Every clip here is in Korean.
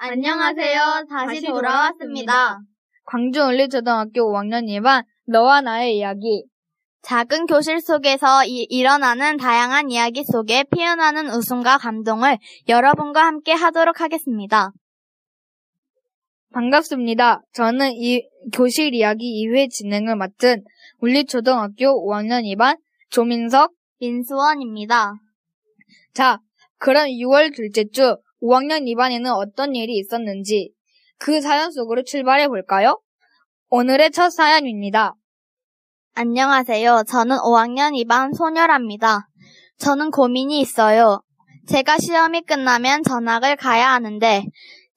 안녕하세요. 다시 돌아왔습니다. 광주올리초등학교 5학년 2반 너와 나의 이야기 작은 교실 속에서 이- 일어나는 다양한 이야기 속에 피어나는 웃음과 감동을 여러분과 함께 하도록 하겠습니다. 반갑습니다. 저는 이 교실 이야기 2회 진행을 맡은 울리초등학교 5학년 2반 조민석 민수원입니다. 자 그럼 6월 둘째 주 5학년 2반에는 어떤 일이 있었는지 그 사연 속으로 출발해 볼까요? 오늘의 첫 사연입니다. 안녕하세요. 저는 5학년 2반 소녀랍니다. 저는 고민이 있어요. 제가 시험이 끝나면 전학을 가야 하는데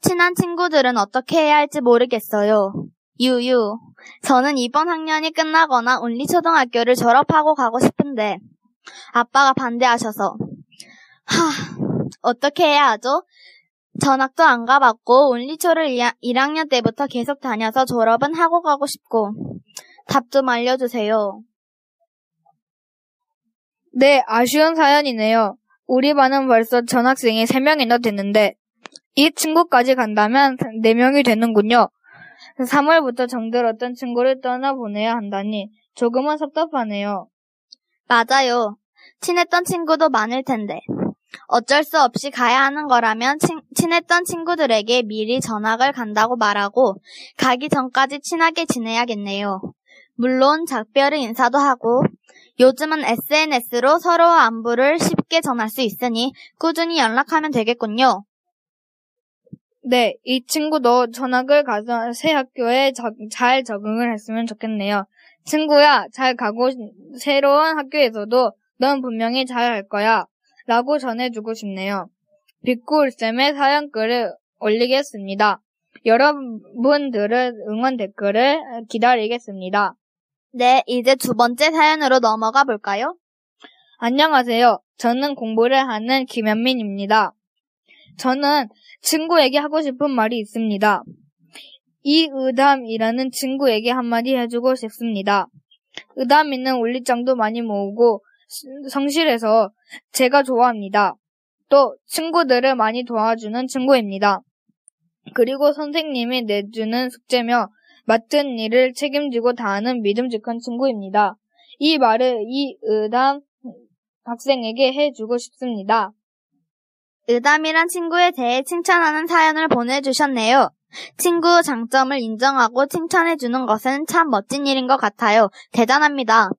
친한 친구들은 어떻게 해야 할지 모르겠어요. 유유. 저는 이번 학년이 끝나거나 온리초등학교를 졸업하고 가고 싶은데 아빠가 반대하셔서 하, 어떻게 해야 하죠? 전학도 안 가봤고 온리초를 1학년 때부터 계속 다녀서 졸업은 하고 가고 싶고 답 좀 알려주세요. 네, 아쉬운 사연이네요. 우리 반은 벌써 전학생이 3명이나 됐는데 이 친구까지 간다면 4명이 되는군요. 3월부터 정들었던 친구를 떠나보내야 한다니 조금은 섭섭하네요. 맞아요. 친했던 친구도 많을 텐데. 어쩔 수 없이 가야 하는 거라면 친, 친했던 친구들에게 미리 전학을 간다고 말하고 가기 전까지 친하게 지내야겠네요. 물론 작별의 인사도 하고 요즘은 SNS로 서로 안부를 쉽게 전할 수 있으니 꾸준히 연락하면 되겠군요. 네, 이 친구도 전학을 가서 새 학교에 적- 잘 적응을 했으면 좋겠네요. 친구야, 잘 가고 새로운 학교에서도 넌 분명히 잘 할 거야. 라고 전해주고 싶네요. 빅꿀쌤의 사연글을 올리겠습니다. 여러분들의 응원 댓글을 기다리겠습니다. 네, 이제 두 번째 사연으로 넘어가 볼까요? 안녕하세요. 저는 공부를 하는 김현민입니다. 저는 친구에게 하고 싶은 말이 있습니다. 이의담이라는 친구에게 한마디 해주고 싶습니다. 의담이는 올리장도 많이 모으고 시- 성실해서 제가 좋아합니다. 또 친구들을 많이 도와주는 친구입니다. 그리고 선생님이 내주는 숙제며 맡은 일을 책임지고 다하는 믿음직한 친구입니다. 이 말을 이 의담 학생에게 해주고 싶습니다. 의담이란 친구에 대해 칭찬하는 사연을 보내주셨네요. 친구 장점을 인정하고 칭찬해주는 것은 참 멋진 일인 것 같아요. 대단합니다.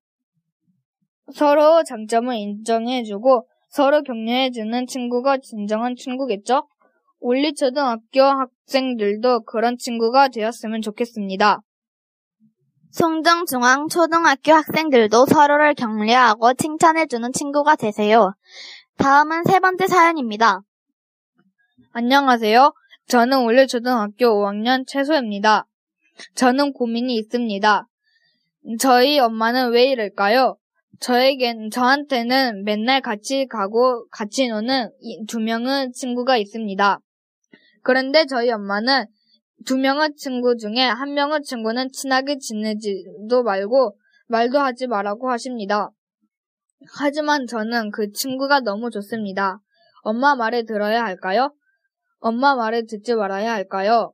서로 장점을 인정해주고 서로 격려해주는 친구가 진정한 친구겠죠? 올리초등학교 학생들도 그런 친구가 되었으면 좋겠습니다. 송정 중앙 초등학교 학생들도 서로를 격려하고 칭찬해주는 친구가 되세요. 다음은 세 번째 사연입니다. 안녕하세요. 저는 올리초등학교 5학년 최소입니다. 저는 고민이 있습니다. 저희 엄마는 왜 이럴까요? 저에겐, 저한테는 맨날 같이 가고 같이 노는 이두 명의 친구가 있습니다. 그런데 저희 엄마는 두 명의 친구 중에 한 명의 친구는 친하게 지내지도 말고 말도 하지 말라고 하십니다. 하지만 저는 그 친구가 너무 좋습니다. 엄마 말을 들어야 할까요? 엄마 말을 듣지 말아야 할까요?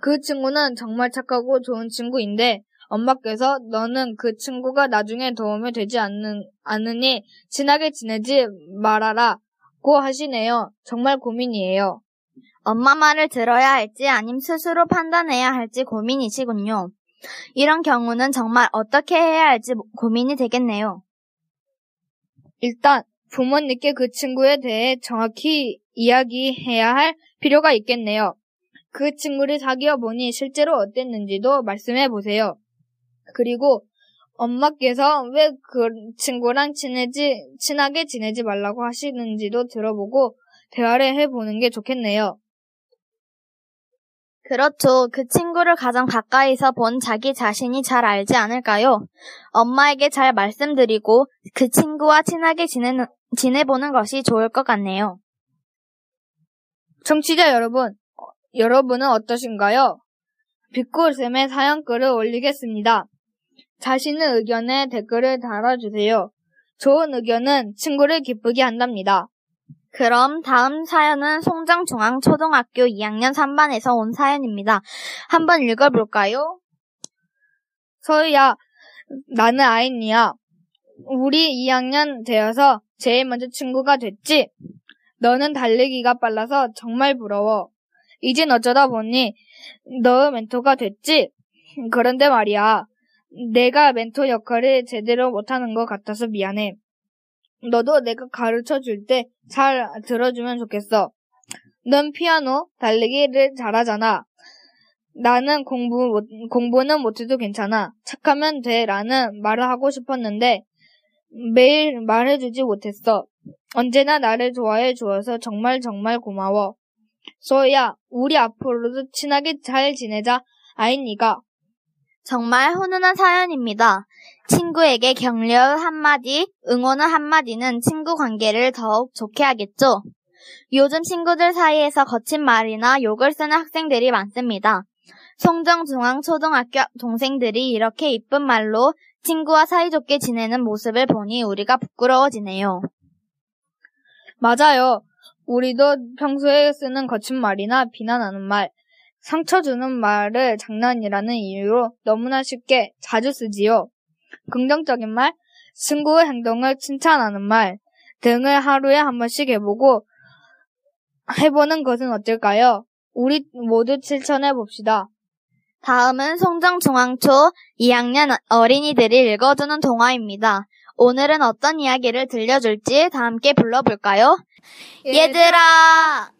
그 친구는 정말 착하고 좋은 친구인데 엄마께서 너는 그 친구가 나중에 도움이 되지 않는, 않으니 친하게 지내지 말아라. 고 하시네요. 정말 고민이에요. 엄마 말을 들어야 할지 아님 스스로 판단해야 할지 고민이시군요. 이런 경우는 정말 어떻게 해야 할지 고민이 되겠네요. 일단 부모님께 그 친구에 대해 정확히 이야기해야 할 필요가 있겠네요. 그 친구를 사귀어 보니 실제로 어땠는지도 말씀해 보세요. 그리고 엄마께서 왜 그 친구랑 친해지, 친하게 지내지 말라고 하시는지도 들어보고 대화를 해보는 게 좋겠네요. 그렇죠. 그 친구를 가장 가까이서 본 자기 자신이 잘 알지 않을까요? 엄마에게 잘 말씀드리고 그 친구와 친하게 지내는, 지내보는 것이 좋을 것 같네요. 청취자 여러분, 어, 여러분은 어떠신가요? 빅골쌤의 사연글을 올리겠습니다. 자신의 의견에 댓글을 달아주세요. 좋은 의견은 친구를 기쁘게 한답니다. 그럼 다음 사연은 송정중앙초등학교 2학년 3반에서 온 사연입니다. 한번 읽어볼까요? 서희야, 나는 아인이야. 우리 2학년 되어서 제일 먼저 친구가 됐지? 너는 달리기가 빨라서 정말 부러워. 이젠 어쩌다 보니 너의 멘토가 됐지? 그런데 말이야. 내가 멘토 역할을 제대로 못하는 것 같아서 미안해. 너도 내가 가르쳐 줄 때 잘 들어주면 좋겠어. 넌 피아노, 달리기를 잘하잖아. 나는 공부 못, 공부는 못해도 괜찮아. 착하면 돼. 라는 말을 하고 싶었는데 매일 말해주지 못했어. 언제나 나를 좋아해 주어서 정말 정말 고마워. 소희야, 우리 앞으로도 친하게 잘 지내자. 아이니가. 정말 훈훈한 사연입니다. 친구에게 격려 한마디, 응원의 한마디는 친구 관계를 더욱 좋게 하겠죠. 요즘 친구들 사이에서 거친 말이나 욕을 쓰는 학생들이 많습니다. 송정중앙초등학교 동생들이 이렇게 이쁜 말로 친구와 사이좋게 지내는 모습을 보니 우리가 부끄러워지네요. 맞아요. 우리도 평소에 쓰는 거친 말이나 비난하는 말, 상처 주는 말을 장난이라는 이유로 너무나 쉽게 자주 쓰지요. 긍정적인 말, 친구의 행동을 칭찬하는 말 등을 하루에 한 번씩 해보고 해보는 것은 어떨까요? 우리 모두 실천해 봅시다. 다음은 송정중앙초 2학년 어린이들이 읽어주는 동화입니다. 오늘은 어떤 이야기를 들려줄지 다 함께 불러볼까요? 얘들아!